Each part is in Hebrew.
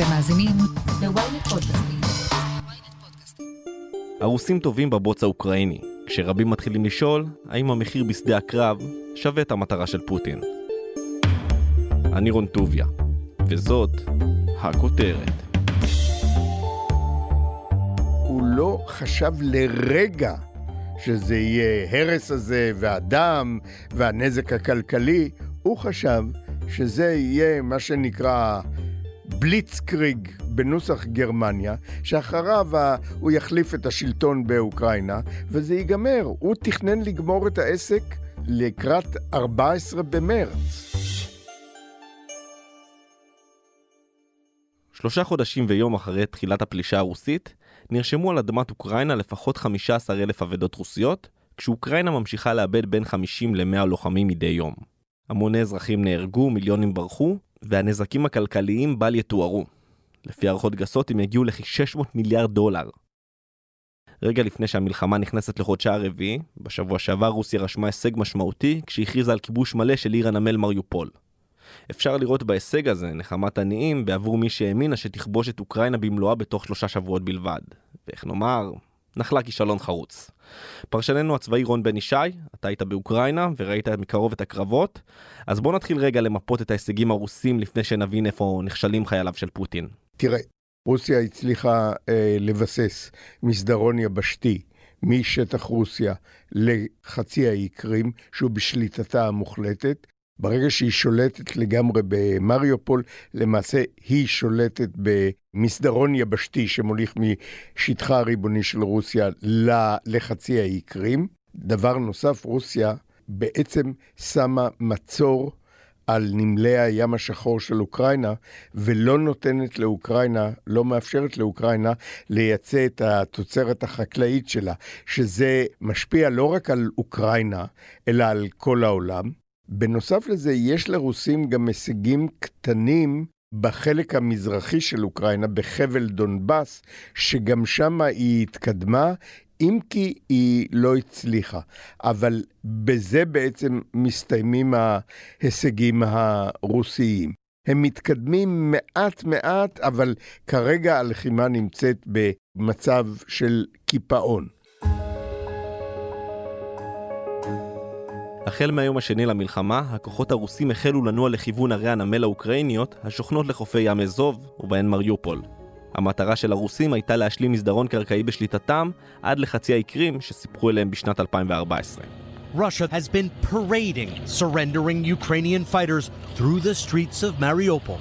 אתם מאזינים ל-ynet פודקאסטים. הרוסים טובים בבוץ האוקראיני, כשרבים מתחילים לשאול האם המחיר בשדה הקרב שווה את המטרה של פוטין. אני רון טוביה, וזאת הכותרת. הוא לא חשב לרגע שזה יהיה הרס הזה, והדם, והנזק הכלכלי. הוא חשב שזה יהיה מה שנקרא בליצקריג בנוסח גרמניה, שאחריו הוא יחליף את השלטון באוקראינה, וזה ייגמר. הוא תכנן לגמור את העסק לקראת 14 במרץ. שלושה חודשים ויום אחרי תחילת הפלישה הרוסית, נרשמו על אדמת אוקראינה לפחות 15 אלף אבדות רוסיות, כשאוקראינה ממשיכה לאבד בין 50 ל-100 לוחמים מדי יום. המוני אזרחים נהרגו, מיליונים ברחו, והנזקים הכלכליים בל יתוארו. לפי הערכות גסות הם יגיעו לכ-600 מיליארד דולר. רגע לפני שהמלחמה נכנסת לחודשה הרביעי, בשבוע שעבר רוסיה רשמה הישג משמעותי כשהכריזה על כיבוש מלא של עיר הנמל מריופול. אפשר לראות בהישג הזה נחמת עניים בעבור מי שהאמינה שתכבוש את אוקראינה במלואה בתוך שלושה שבועות בלבד. ואיך נאמר, נחלה כישלון חרוץ. פרשננו הצבאי רון בן ישי, אתה היית באוקראינה וראית מקרוב את הקרבות, אז בוא נתחיל רגע למפות את ההישגים הרוסים לפני שנבין איפה נכשלים חייליו של פוטין. תראה, רוסיה הצליחה אה, לבסס מסדרון יבשתי משטח רוסיה לחצי האי קרים, שהוא בשליטתה המוחלטת. ברגע שהיא שולטת לגמרי במריופול, למעשה היא שולטת במסדרון יבשתי שמוליך משטחה הריבוני של רוסיה לחצי האי קרים. דבר נוסף, רוסיה בעצם שמה מצור על נמלי הים השחור של אוקראינה, ולא נותנת לאוקראינה, לא מאפשרת לאוקראינה לייצא את התוצרת החקלאית שלה, שזה משפיע לא רק על אוקראינה, אלא על כל העולם. בנוסף לזה, יש לרוסים גם הישגים קטנים בחלק המזרחי של אוקראינה, בחבל דונבאס, שגם שם היא התקדמה, אם כי היא לא הצליחה. אבל בזה בעצם מסתיימים ההישגים הרוסיים. הם מתקדמים מעט מעט, אבל כרגע הלחימה נמצאת במצב של קיפאון. החל מהיום השני למלחמה, הכוחות הרוסים החלו לנוע לכיוון ערי הנמל האוקראיניות השוכנות לחופי ים אזוב, ובהן מריופול. המטרה של הרוסים הייתה להשלים מסדרון קרקעי בשליטתם עד לחצי האי קרים שסיפחו אליהם בשנת 2014. Russia has been parading surrendering Ukrainian fighters through the streets of Mariupol.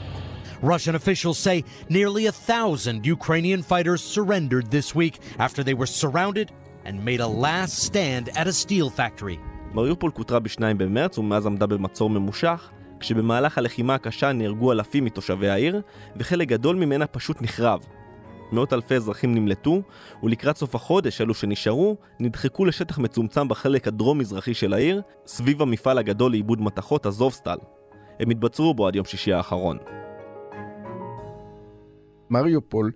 Russian officials say nearly a thousand Ukrainian fighters surrendered this week after they were surrounded and made a last stand at a steel factory. מריופול כותרה ב-2 במרץ ומאז עמדה במצור ממושך, כשבמהלך הלחימה הקשה נהרגו אלפים מתושבי העיר, וחלק גדול ממנה פשוט נחרב. מאות אלפי אזרחים נמלטו, ולקראת סוף החודש אלו שנשארו, נדחקו לשטח מצומצם בחלק הדרום-מזרחי של העיר, סביב המפעל הגדול לעיבוד מתכות הזובסטל. הם התבצרו בו עד יום שישי האחרון. מריופול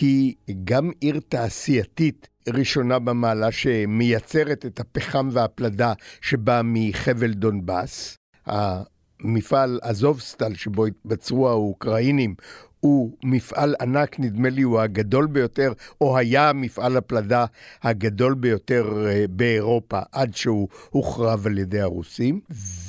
היא גם עיר תעשייתית ראשונה במעלה שמייצרת את הפחם והפלדה שבא מחבל דונבאס. המפעל אזובסטל שבו התבצרו האוקראינים הוא מפעל ענק, נדמה לי הוא הגדול ביותר, או היה מפעל הפלדה הגדול ביותר אה, באירופה עד שהוא הוחרב על ידי הרוסים.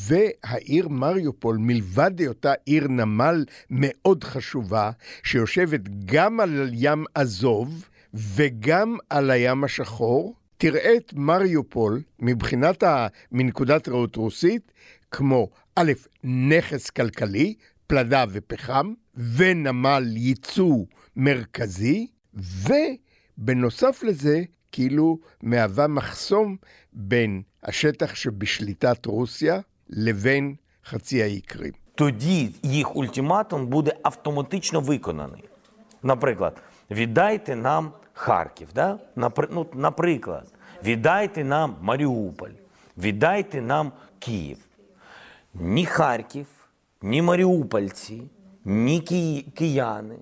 והעיר מריופול, מלבד היותה עיר נמל מאוד חשובה, שיושבת גם על ים עזוב וגם על הים השחור, תראה את מריופול מבחינת ה... מנקודת ראות רוסית, כמו א', נכס כלכלי, פלדה ופחם, ונמל ייצוא מרכזי, ובנוסף לזה, כאילו מהווה מחסום בין השטח שבשליטת רוסיה לבין חצי האי קרים. тоді їх ультиматум буде автоматично виконаний. Наприклад, віддайте нам Харків, да? Напри- ну, наприклад, віддайте нам Маріуполь, віддайте нам Київ. Ні Харків, ні Маріупольці, ні ки... кияни,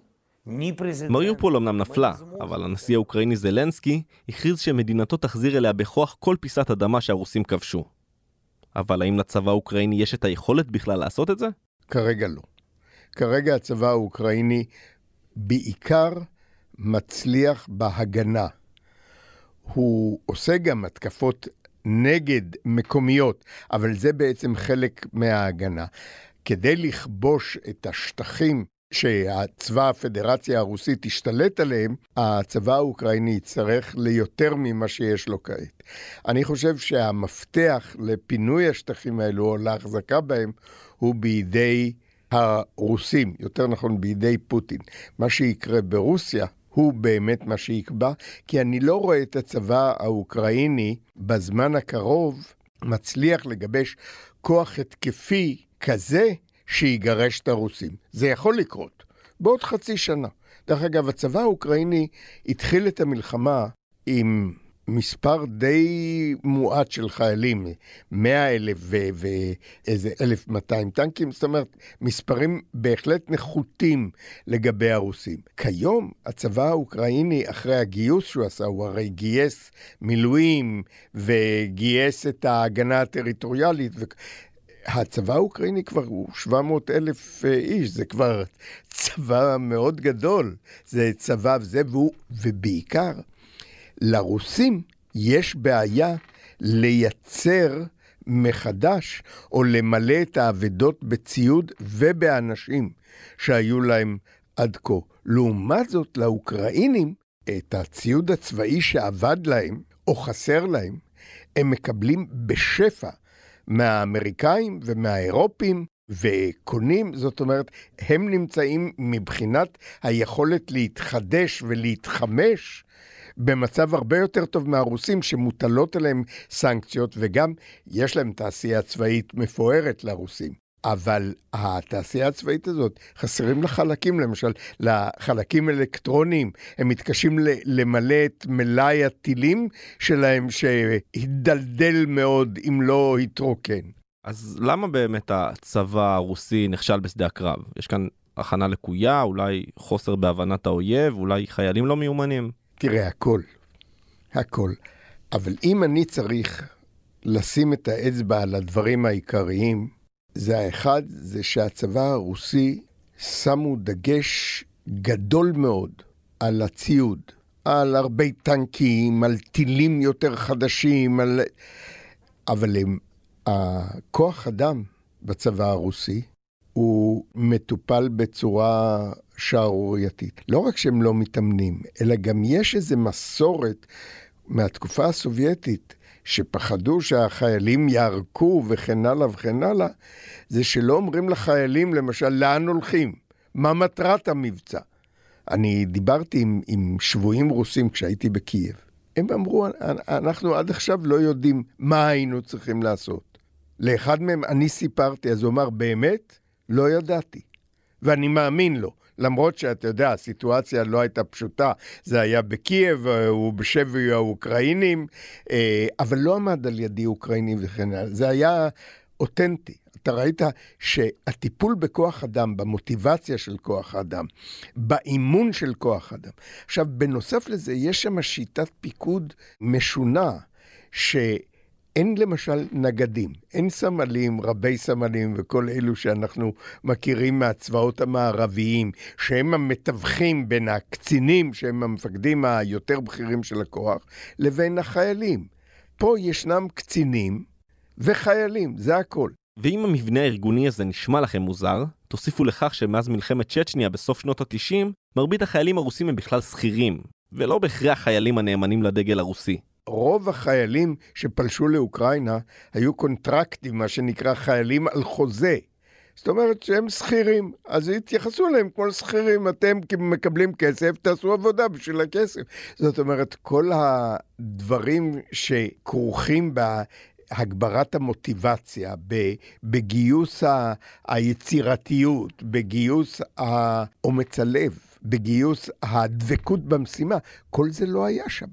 ні президент. מריופול אמנם נפלה, אבל הנשיא האוקראיני זלנסקי הכריז שמדינתו תחזיר אליה בכוח כל פיסת אדמה שהרוסים כבשו. אבל האם לצבא האוקראיני יש את היכולת בכלל לעשות את זה? כרגע לא. כרגע הצבא האוקראיני בעיקר מצליח בהגנה. הוא עושה גם התקפות נגד מקומיות, אבל זה בעצם חלק מההגנה. כדי לכבוש את השטחים שהצבא הפדרציה הרוסית השתלט עליהם, הצבא האוקראיני יצטרך ליותר ממה שיש לו כעת. אני חושב שהמפתח לפינוי השטחים האלו או להחזקה בהם הוא בידי הרוסים, יותר נכון בידי פוטין. מה שיקרה ברוסיה הוא באמת מה שיקבע, כי אני לא רואה את הצבא האוקראיני בזמן הקרוב מצליח לגבש כוח התקפי כזה שיגרש את הרוסים. זה יכול לקרות בעוד חצי שנה. דרך אגב, הצבא האוקראיני התחיל את המלחמה עם מספר די מועט של חיילים, 100 אלף ואיזה 1,200 טנקים, זאת אומרת, מספרים בהחלט נחותים לגבי הרוסים. כיום הצבא האוקראיני, אחרי הגיוס שהוא עשה, הוא הרי גייס מילואים וגייס את ההגנה הטריטוריאלית. ו... הצבא האוקראיני כבר הוא 700 אלף אה, איש, זה כבר צבא מאוד גדול. זה צבא וזה, והוא, ובעיקר, לרוסים יש בעיה לייצר מחדש או למלא את האבדות בציוד ובאנשים שהיו להם עד כה. לעומת זאת, לאוקראינים, את הציוד הצבאי שאבד להם או חסר להם, הם מקבלים בשפע מהאמריקאים ומהאירופים וקונים, זאת אומרת, הם נמצאים מבחינת היכולת להתחדש ולהתחמש במצב הרבה יותר טוב מהרוסים שמוטלות עליהם סנקציות, וגם יש להם תעשייה צבאית מפוארת לרוסים. אבל התעשייה הצבאית הזאת, חסרים לה חלקים, למשל, לחלקים אלקטרוניים. הם מתקשים למלא את מלאי הטילים שלהם, שהידלדל מאוד אם לא התרוקן. אז למה באמת הצבא הרוסי נכשל בשדה הקרב? יש כאן הכנה לקויה, אולי חוסר בהבנת האויב, אולי חיילים לא מיומנים? תראה, הכל. הכל. אבל אם אני צריך לשים את האצבע על הדברים העיקריים, זה האחד, זה שהצבא הרוסי שמו דגש גדול מאוד על הציוד, על הרבה טנקים, על טילים יותר חדשים, על... אבל הם, הכוח אדם בצבא הרוסי הוא מטופל בצורה שערורייתית. לא רק שהם לא מתאמנים, אלא גם יש איזו מסורת מהתקופה הסובייטית, שפחדו שהחיילים יערקו וכן הלאה וכן הלאה, זה שלא אומרים לחיילים, למשל, לאן הולכים? מה מטרת המבצע? אני דיברתי עם, עם שבויים רוסים כשהייתי בקייב. הם אמרו, אנחנו עד עכשיו לא יודעים מה היינו צריכים לעשות. לאחד מהם אני סיפרתי, אז הוא אמר, באמת? לא ידעתי. ואני מאמין לו. למרות שאתה יודע, הסיטואציה לא הייתה פשוטה, זה היה בקייב, אה, הוא בשבי האוקראינים, אה, אבל לא עמד על ידי אוקראינים וכן הלאה, זה היה אותנטי. אתה ראית שהטיפול בכוח אדם, במוטיבציה של כוח אדם, באימון של כוח אדם. עכשיו, בנוסף לזה, יש שם שיטת פיקוד משונה, ש... אין למשל נגדים, אין סמלים, רבי סמלים וכל אלו שאנחנו מכירים מהצבאות המערביים, שהם המתווכים בין הקצינים, שהם המפקדים היותר בכירים של הכוח, לבין החיילים. פה ישנם קצינים וחיילים, זה הכל. ואם המבנה הארגוני הזה נשמע לכם מוזר, תוסיפו לכך שמאז מלחמת צ'צ'ניה בסוף שנות ה-90, מרבית החיילים הרוסים הם בכלל שכירים, ולא בהכרח חיילים הנאמנים לדגל הרוסי. רוב החיילים שפלשו לאוקראינה היו קונטרקטים, מה שנקרא חיילים על חוזה. זאת אומרת שהם שכירים, אז התייחסו אליהם כמו לשכירים, אתם מקבלים כסף, תעשו עבודה בשביל הכסף. זאת אומרת, כל הדברים שכרוכים בהגברת המוטיבציה, בגיוס היצירתיות, בגיוס אומץ הלב, בגיוס הדבקות במשימה, כל זה לא היה שם.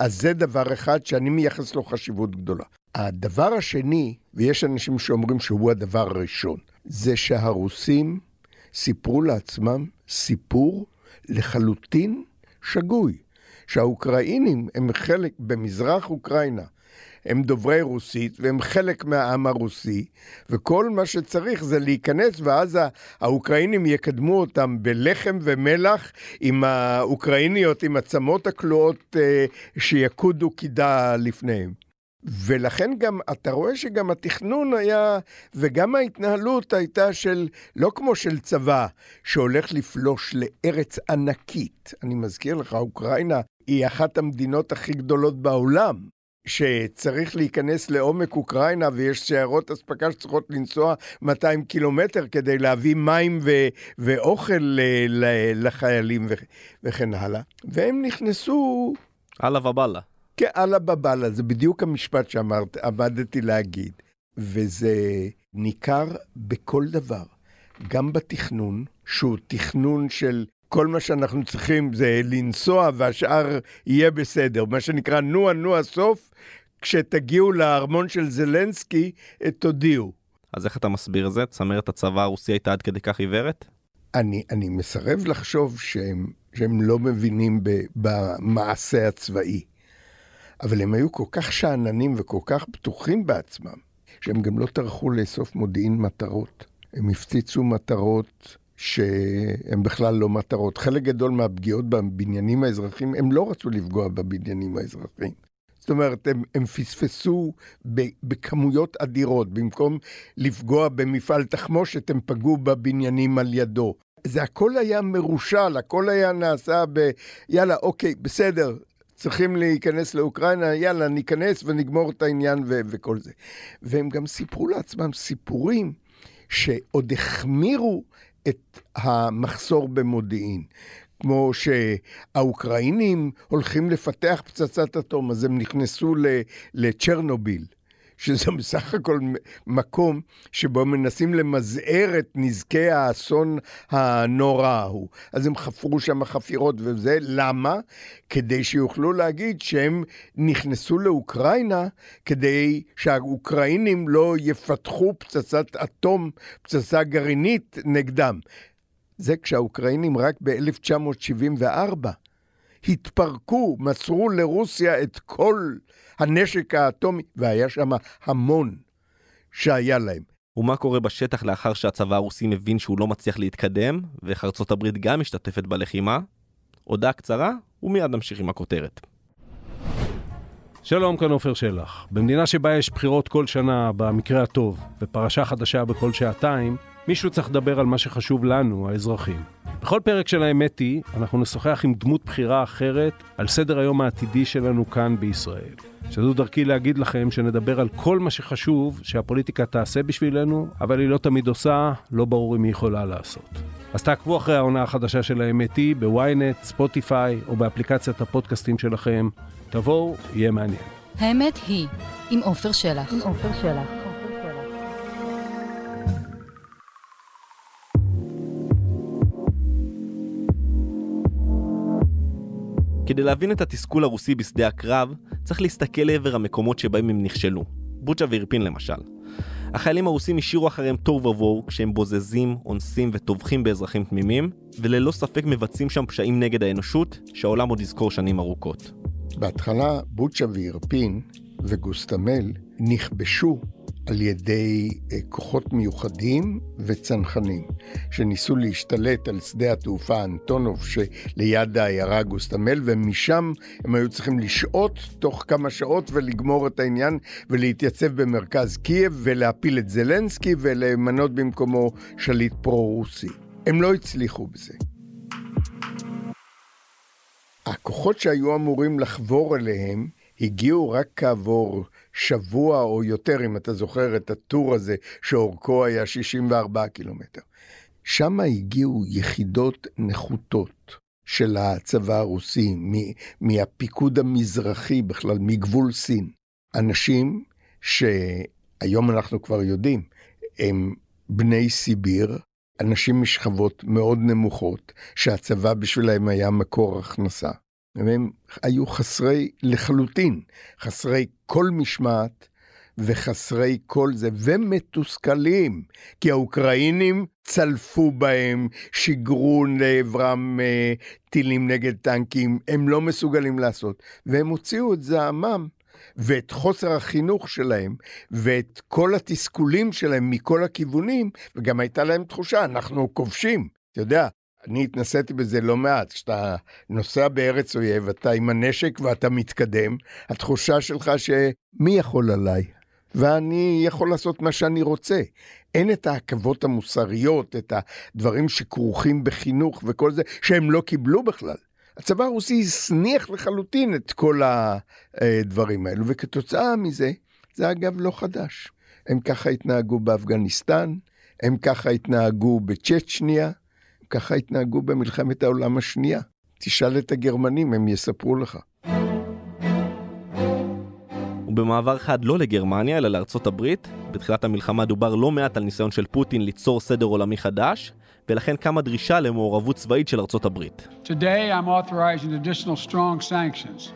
אז זה דבר אחד שאני מייחס לו חשיבות גדולה. הדבר השני, ויש אנשים שאומרים שהוא הדבר הראשון, זה שהרוסים סיפרו לעצמם סיפור לחלוטין שגוי. שהאוקראינים הם חלק, במזרח אוקראינה, הם דוברי רוסית והם חלק מהעם הרוסי, וכל מה שצריך זה להיכנס, ואז האוקראינים יקדמו אותם בלחם ומלח עם האוקראיניות, עם הצמות הכלואות אה, שיקודו קידה לפניהם. ולכן גם, אתה רואה שגם התכנון היה, וגם ההתנהלות הייתה של, לא כמו של צבא, שהולך לפלוש לארץ ענקית. אני מזכיר לך, אוקראינה היא אחת המדינות הכי גדולות בעולם. שצריך להיכנס לעומק אוקראינה ויש שיירות אספקה שצריכות לנסוע 200 קילומטר כדי להביא מים ו- ואוכל ל- לחיילים ו- וכן הלאה. והם נכנסו... אללה ובאללה. כן, אללה בבאללה, זה בדיוק המשפט שאמרת, עמדתי להגיד. וזה ניכר בכל דבר, גם בתכנון, שהוא תכנון של כל מה שאנחנו צריכים זה לנסוע והשאר יהיה בסדר. מה שנקרא נוע נוע סוף, כשתגיעו לארמון של זלנסקי, תודיעו. אז איך אתה מסביר את זה? צמרת הצבא הרוסי הייתה עד כדי כך עיוורת? אני, אני מסרב לחשוב שהם, שהם לא מבינים ב, במעשה הצבאי. אבל הם היו כל כך שאננים וכל כך בטוחים בעצמם, שהם גם לא טרחו לאסוף מודיעין מטרות. הם הפציצו מטרות שהן בכלל לא מטרות. חלק גדול מהפגיעות בבניינים האזרחיים, הם לא רצו לפגוע בבניינים האזרחיים. זאת אומרת, הם, הם פספסו בכמויות אדירות. במקום לפגוע במפעל תחמושת, הם פגעו בבניינים על ידו. זה הכל היה מרושל, הכל היה נעשה ב... יאללה, אוקיי, בסדר, צריכים להיכנס לאוקראינה, יאללה, ניכנס ונגמור את העניין ו- וכל זה. והם גם סיפרו לעצמם סיפורים שעוד החמירו את המחסור במודיעין. כמו שהאוקראינים הולכים לפתח פצצת אטום, אז הם נכנסו לצ'רנוביל. שזה בסך הכל מקום שבו מנסים למזער את נזקי האסון הנורא ההוא. אז הם חפרו שם חפירות וזה, למה? כדי שיוכלו להגיד שהם נכנסו לאוקראינה כדי שהאוקראינים לא יפתחו פצצת אטום, פצצה גרעינית נגדם. זה כשהאוקראינים רק ב-1974 התפרקו, מסרו לרוסיה את כל הנשק האטומי, והיה שם המון שהיה להם. ומה קורה בשטח לאחר שהצבא הרוסי מבין שהוא לא מצליח להתקדם, ואיך ארצות הברית גם משתתפת בלחימה? הודעה קצרה, ומיד נמשיך עם הכותרת. שלום, כאן עופר שלח. במדינה שבה יש בחירות כל שנה, במקרה הטוב, ופרשה חדשה בכל שעתיים, מישהו צריך לדבר על מה שחשוב לנו, האזרחים. בכל פרק של האמת היא, אנחנו נשוחח עם דמות בחירה אחרת על סדר היום העתידי שלנו כאן בישראל. שזו דרכי להגיד לכם שנדבר על כל מה שחשוב שהפוליטיקה תעשה בשבילנו, אבל היא לא תמיד עושה, לא ברור אם היא יכולה לעשות. אז תעקבו אחרי העונה החדשה של האמת היא בוויינט, ספוטיפיי או באפליקציית הפודקאסטים שלכם. תבואו, יהיה מעניין. האמת היא, עם עופר שלח. עם עופר שלח. כדי להבין את התסכול הרוסי בשדה הקרב, צריך להסתכל לעבר המקומות שבהם הם נכשלו. בוצ'ה ואירפין למשל. החיילים הרוסים השאירו אחריהם תוהו ובוהו כשהם בוזזים, אונסים וטובחים באזרחים תמימים, וללא ספק מבצעים שם פשעים נגד האנושות, שהעולם עוד יזכור שנים ארוכות. בהתחלה בוצ'ה ואירפין וגוסטמל נכבשו על ידי אה, כוחות מיוחדים וצנחנים, שניסו להשתלט על שדה התעופה אנטונוב שליד העיירה גוסטמל, ומשם הם היו צריכים לשהות תוך כמה שעות ולגמור את העניין ולהתייצב במרכז קייב ולהפיל את זלנסקי ולמנות במקומו שליט פרו-רוסי. הם לא הצליחו בזה. הכוחות שהיו אמורים לחבור אליהם הגיעו רק כעבור שבוע או יותר, אם אתה זוכר את הטור הזה, שאורכו היה 64 קילומטר. שם הגיעו יחידות נחותות של הצבא הרוסי, מהפיקוד המזרחי בכלל, מגבול סין. אנשים שהיום אנחנו כבר יודעים, הם בני סיביר, אנשים משכבות מאוד נמוכות, שהצבא בשבילם היה מקור הכנסה. והם היו חסרי לחלוטין, חסרי כל משמעת וחסרי כל זה, ומתוסכלים, כי האוקראינים צלפו בהם, שיגרו לעברם אה, טילים נגד טנקים, הם לא מסוגלים לעשות, והם הוציאו את זעמם. ואת חוסר החינוך שלהם, ואת כל התסכולים שלהם מכל הכיוונים, וגם הייתה להם תחושה, אנחנו כובשים. אתה יודע, אני התנסיתי בזה לא מעט. כשאתה נוסע בארץ אויב, אתה עם הנשק ואתה מתקדם, התחושה שלך שמי יכול עליי? ואני יכול לעשות מה שאני רוצה. אין את העכבות המוסריות, את הדברים שכרוכים בחינוך וכל זה, שהם לא קיבלו בכלל. הצבא הרוסי הזניח לחלוטין את כל הדברים האלו, וכתוצאה מזה, זה אגב לא חדש. הם ככה התנהגו באפגניסטן, הם ככה התנהגו בצ'צ'ניה, ככה התנהגו במלחמת העולם השנייה. תשאל את הגרמנים, הם יספרו לך. ובמעבר חד לא לגרמניה, אלא לארצות הברית, בתחילת המלחמה דובר לא מעט על ניסיון של פוטין ליצור סדר עולמי חדש, ולכן קמה דרישה למעורבות צבאית של ארצות הברית. Today I'm authorizing additional strong sanctions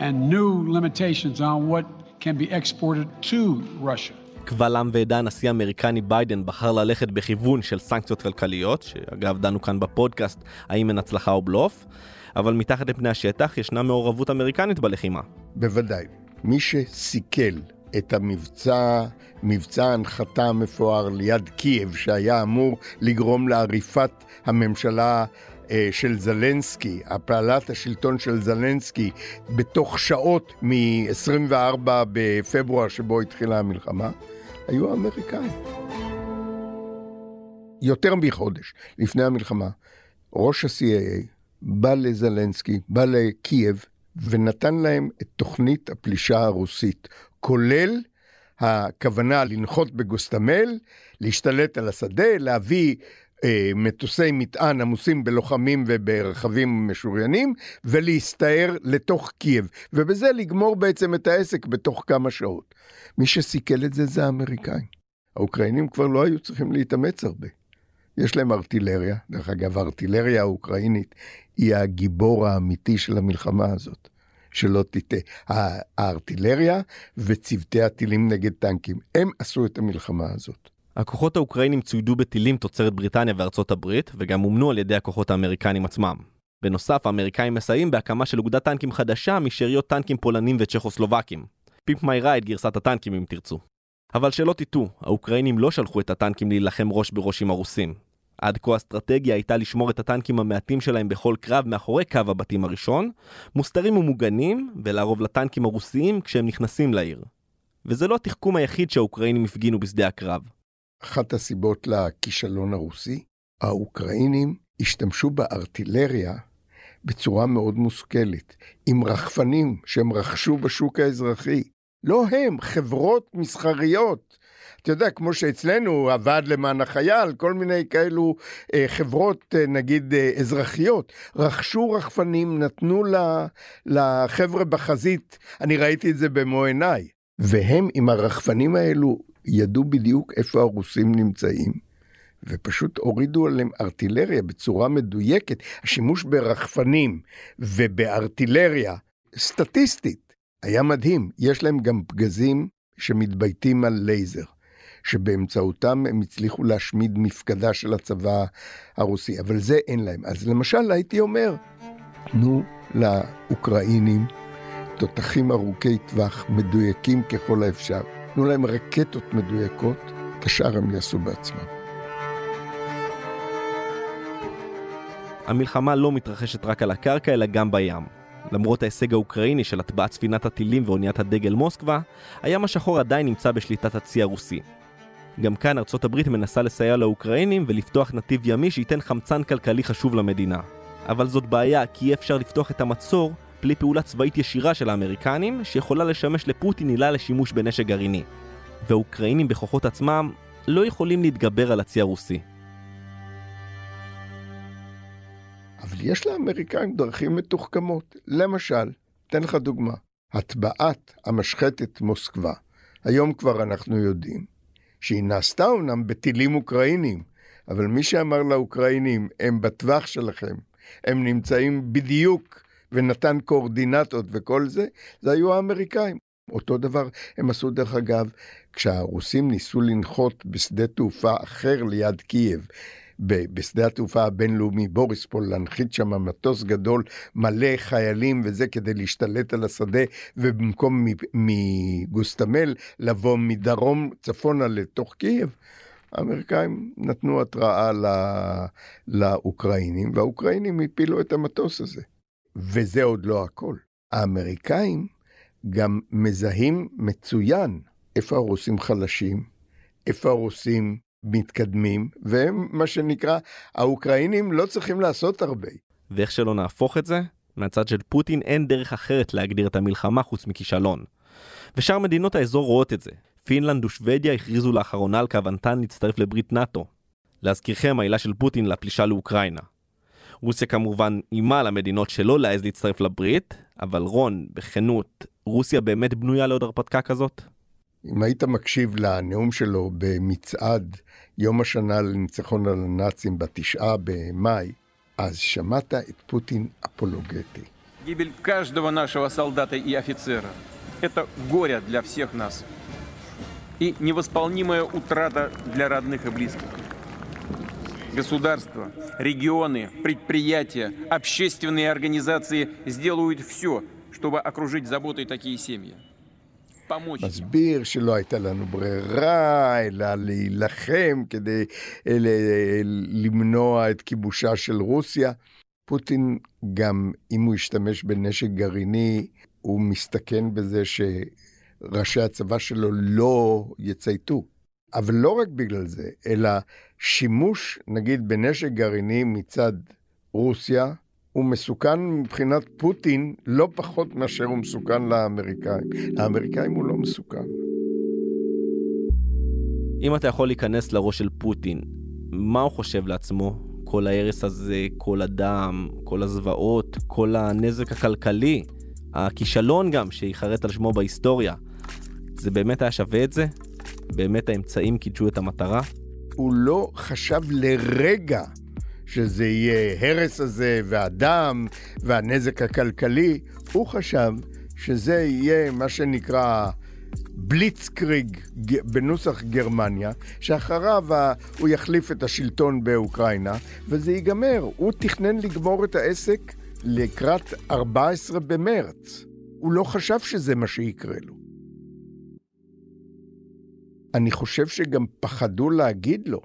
and new limitations on what can be exported to Russia. קבל עם ועדה הנשיא האמריקני ביידן בחר ללכת בכיוון של סנקציות כלכליות, שאגב דנו כאן בפודקאסט האם הן הצלחה או בלוף, אבל מתחת לפני השטח ישנה מעורבות אמריקנית בלחימה. בוודאי. מי שסיכל את המבצע, מבצע ההנחתה המפואר ליד קייב, שהיה אמור לגרום לעריפת הממשלה של זלנסקי, הפעלת השלטון של זלנסקי, בתוך שעות מ-24 בפברואר שבו התחילה המלחמה, היו האמריקאים. יותר מחודש לפני המלחמה, ראש ה-CAA בא לזלנסקי, בא לקייב, ונתן להם את תוכנית הפלישה הרוסית, כולל הכוונה לנחות בגוסטמל, להשתלט על השדה, להביא אה, מטוסי מטען עמוסים בלוחמים וברכבים משוריינים, ולהסתער לתוך קייב, ובזה לגמור בעצם את העסק בתוך כמה שעות. מי שסיכל את זה זה האמריקאים. האוקראינים כבר לא היו צריכים להתאמץ הרבה. יש להם ארטילריה, דרך אגב, הארטילריה האוקראינית היא הגיבור האמיתי של המלחמה הזאת, שלא תטעה. הארטילריה וצוותי הטילים נגד טנקים, הם עשו את המלחמה הזאת. הכוחות האוקראינים צוידו בטילים תוצרת בריטניה וארצות הברית, וגם אומנו על ידי הכוחות האמריקנים עצמם. בנוסף, האמריקאים מסייעים בהקמה של אוגדת טנקים חדשה משאריות טנקים פולנים וצ'כוסלובקים. Pimp My Ride גרסת הטנקים אם תרצו. אבל שלא תטעו, האוקראינים לא שלחו את הטנקים להילחם ראש בראש עם הרוסים. עד כה האסטרטגיה הייתה לשמור את הטנקים המעטים שלהם בכל קרב מאחורי קו הבתים הראשון, מוסתרים ומוגנים, ולערוב לטנקים הרוסיים כשהם נכנסים לעיר. וזה לא התחכום היחיד שהאוקראינים הפגינו בשדה הקרב. אחת הסיבות לכישלון הרוסי, האוקראינים השתמשו בארטילריה בצורה מאוד מושכלת, עם רחפנים שהם רכשו בשוק האזרחי. לא הם, חברות מסחריות. אתה יודע, כמו שאצלנו, הוועד למען החייל, כל מיני כאלו אה, חברות, אה, נגיד, אה, אזרחיות, רכשו רחפנים, נתנו לחבר'ה בחזית, אני ראיתי את זה במו עיניי. והם עם הרחפנים האלו ידעו בדיוק איפה הרוסים נמצאים, ופשוט הורידו עליהם ארטילריה בצורה מדויקת. השימוש ברחפנים ובארטילריה, סטטיסטית, היה מדהים. יש להם גם פגזים שמתבייתים על לייזר, שבאמצעותם הם הצליחו להשמיד מפקדה של הצבא הרוסי, אבל זה אין להם. אז למשל הייתי אומר, תנו לאוקראינים תותחים ארוכי טווח, מדויקים ככל האפשר. תנו להם רקטות מדויקות, את השאר הם יעשו בעצמם. המלחמה לא מתרחשת רק על הקרקע, אלא גם בים. למרות ההישג האוקראיני של הטבעת ספינת הטילים ואוניית הדגל מוסקבה, הים השחור עדיין נמצא בשליטת הצי הרוסי. גם כאן ארצות הברית מנסה לסייע לאוקראינים ולפתוח נתיב ימי שייתן חמצן כלכלי חשוב למדינה. אבל זאת בעיה, כי אי אפשר לפתוח את המצור בלי פעולה צבאית ישירה של האמריקנים, שיכולה לשמש לפוטין עילה לשימוש בנשק גרעיני. והאוקראינים בכוחות עצמם לא יכולים להתגבר על הצי הרוסי. אבל יש לאמריקאים דרכים מתוחכמות. למשל, אתן לך דוגמה, הטבעת המשחטת מוסקבה, היום כבר אנחנו יודעים שהיא נעשתה אומנם בטילים אוקראינים, אבל מי שאמר לאוקראינים, הם בטווח שלכם, הם נמצאים בדיוק ונתן קואורדינטות וכל זה, זה היו האמריקאים. אותו דבר הם עשו דרך אגב, כשהרוסים ניסו לנחות בשדה תעופה אחר ליד קייב, בשדה התעופה הבינלאומי בוריספול להנחית שם מטוס גדול מלא חיילים וזה כדי להשתלט על השדה ובמקום מגוסטמל לבוא מדרום צפונה לתוך קייב. האמריקאים נתנו התראה לא, לאוקראינים והאוקראינים הפילו את המטוס הזה. וזה עוד לא הכל. האמריקאים גם מזהים מצוין איפה הרוסים חלשים, איפה הרוסים מתקדמים, והם, מה שנקרא, האוקראינים לא צריכים לעשות הרבה. ואיך שלא נהפוך את זה, מהצד של פוטין אין דרך אחרת להגדיר את המלחמה חוץ מכישלון. ושאר מדינות האזור רואות את זה. פינלנד ושוודיה הכריזו לאחרונה על כוונתן להצטרף לברית נאט"ו. להזכירכם, העילה של פוטין לפלישה לאוקראינה. רוסיה כמובן אימה למדינות שלא להעז להצטרף לברית, אבל רון, בכנות, רוסיה באמת בנויה לעוד הרפתקה כזאת? אם היית מקשיב לנאום שלו במצעד יום השנה לניצחון על הנאצים בתשעה במאי, אז שמעת את פוטין אפולוגטי. Гибель каждого нашего солдата и офицера – это горе для всех нас и невосполнимая утрата для родных и близких. Государства, регионы, предприятия, общественные организации сделают все, чтобы окружить заботой такие семьи. מסביר שלא הייתה לנו ברירה, אלא להילחם כדי למנוע את כיבושה של רוסיה. פוטין, גם אם הוא ישתמש בנשק גרעיני, הוא מסתכן בזה שראשי הצבא שלו לא יצייתו. אבל לא רק בגלל זה, אלא שימוש, נגיד, בנשק גרעיני מצד רוסיה, הוא מסוכן מבחינת פוטין לא פחות מאשר הוא מסוכן לאמריקאים. לאמריקאים הוא לא מסוכן. אם אתה יכול להיכנס לראש של פוטין, מה הוא חושב לעצמו? כל ההרס הזה, כל הדם, כל הזוועות, כל הנזק הכלכלי, הכישלון גם שיחרט על שמו בהיסטוריה. זה באמת היה שווה את זה? באמת האמצעים קידשו את המטרה? הוא לא חשב לרגע שזה יהיה הרס הזה והדם והנזק הכלכלי, הוא חשב שזה יהיה מה שנקרא בליצקריג בנוסח גרמניה, שאחריו הוא יחליף את השלטון באוקראינה, וזה ייגמר. הוא תכנן לגמור את העסק לקראת 14 במרץ. הוא לא חשב שזה מה שיקרה לו. אני חושב שגם פחדו להגיד לו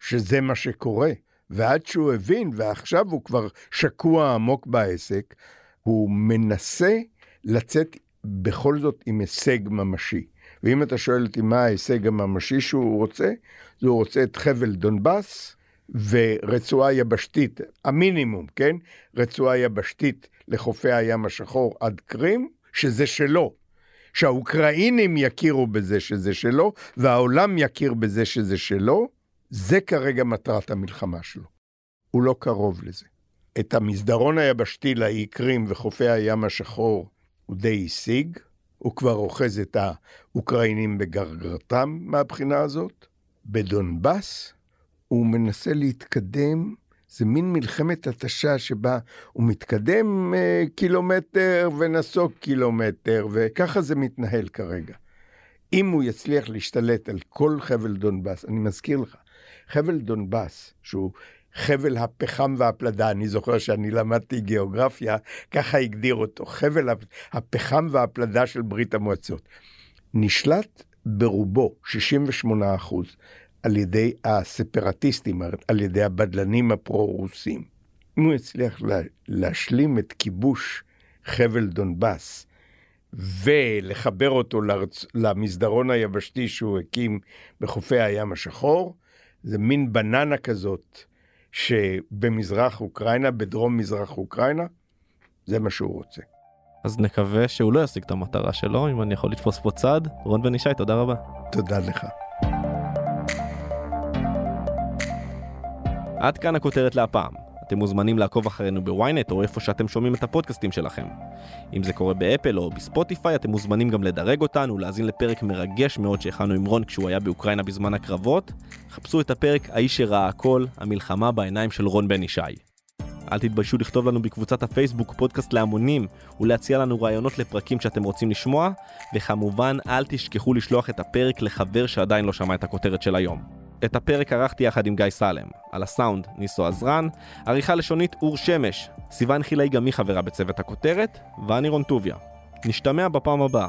שזה מה שקורה. ועד שהוא הבין, ועכשיו הוא כבר שקוע עמוק בעסק, הוא מנסה לצאת בכל זאת עם הישג ממשי. ואם אתה שואל אותי מה ההישג הממשי שהוא רוצה, זה הוא רוצה את חבל דונבאס ורצועה יבשתית, המינימום, כן? רצועה יבשתית לחופי הים השחור עד קרים, שזה שלו. שהאוקראינים יכירו בזה שזה שלו, והעולם יכיר בזה שזה שלו, זה כרגע מטרת המלחמה שלו. הוא לא קרוב לזה. את המסדרון היבשתי לאי קרים וחופי הים השחור הוא די השיג, הוא כבר אוחז את האוקראינים בגרגרתם מהבחינה הזאת. בדונבאס הוא מנסה להתקדם, זה מין מלחמת התשה שבה הוא מתקדם אה, קילומטר ונסוג קילומטר, וככה זה מתנהל כרגע. אם הוא יצליח להשתלט על כל חבל דונבאס, אני מזכיר לך, חבל דונבאס, שהוא חבל הפחם והפלדה, אני זוכר שאני למדתי גיאוגרפיה, ככה הגדיר אותו, חבל הפחם והפלדה של ברית המועצות. נשלט ברובו, 68 אחוז, על ידי הספרטיסטים, על ידי הבדלנים הפרו-רוסים. אם הוא הצליח לה, להשלים את כיבוש חבל דונבאס ולחבר אותו לרצ... למסדרון היבשתי שהוא הקים בחופי הים השחור, זה מין בננה כזאת שבמזרח אוקראינה, בדרום מזרח אוקראינה, זה מה שהוא רוצה. אז נקווה שהוא לא ישיג את המטרה שלו, אם אני יכול לתפוס פה צד. רון בן ישי, תודה רבה. תודה לך. עד כאן הכותרת להפעם. אתם מוזמנים לעקוב אחרינו בוויינט או איפה שאתם שומעים את הפודקאסטים שלכם. אם זה קורה באפל או בספוטיפיי, אתם מוזמנים גם לדרג אותנו, להאזין לפרק מרגש מאוד שהכנו עם רון כשהוא היה באוקראינה בזמן הקרבות. חפשו את הפרק "האיש שראה הכל, המלחמה בעיניים של רון בן ישי". אל תתביישו לכתוב לנו בקבוצת הפייסבוק פודקאסט להמונים ולהציע לנו רעיונות לפרקים שאתם רוצים לשמוע, וכמובן אל תשכחו לשלוח את הפרק לחבר שעדיין לא שמע את הכותרת של היום. את הפרק ערכתי יחד עם גיא סלם. על הסאונד ניסו עזרן, עריכה לשונית אור שמש, סיוון חילאי גם היא חברה בצוות הכותרת, ואני רון טוביה. נשתמע בפעם הבאה.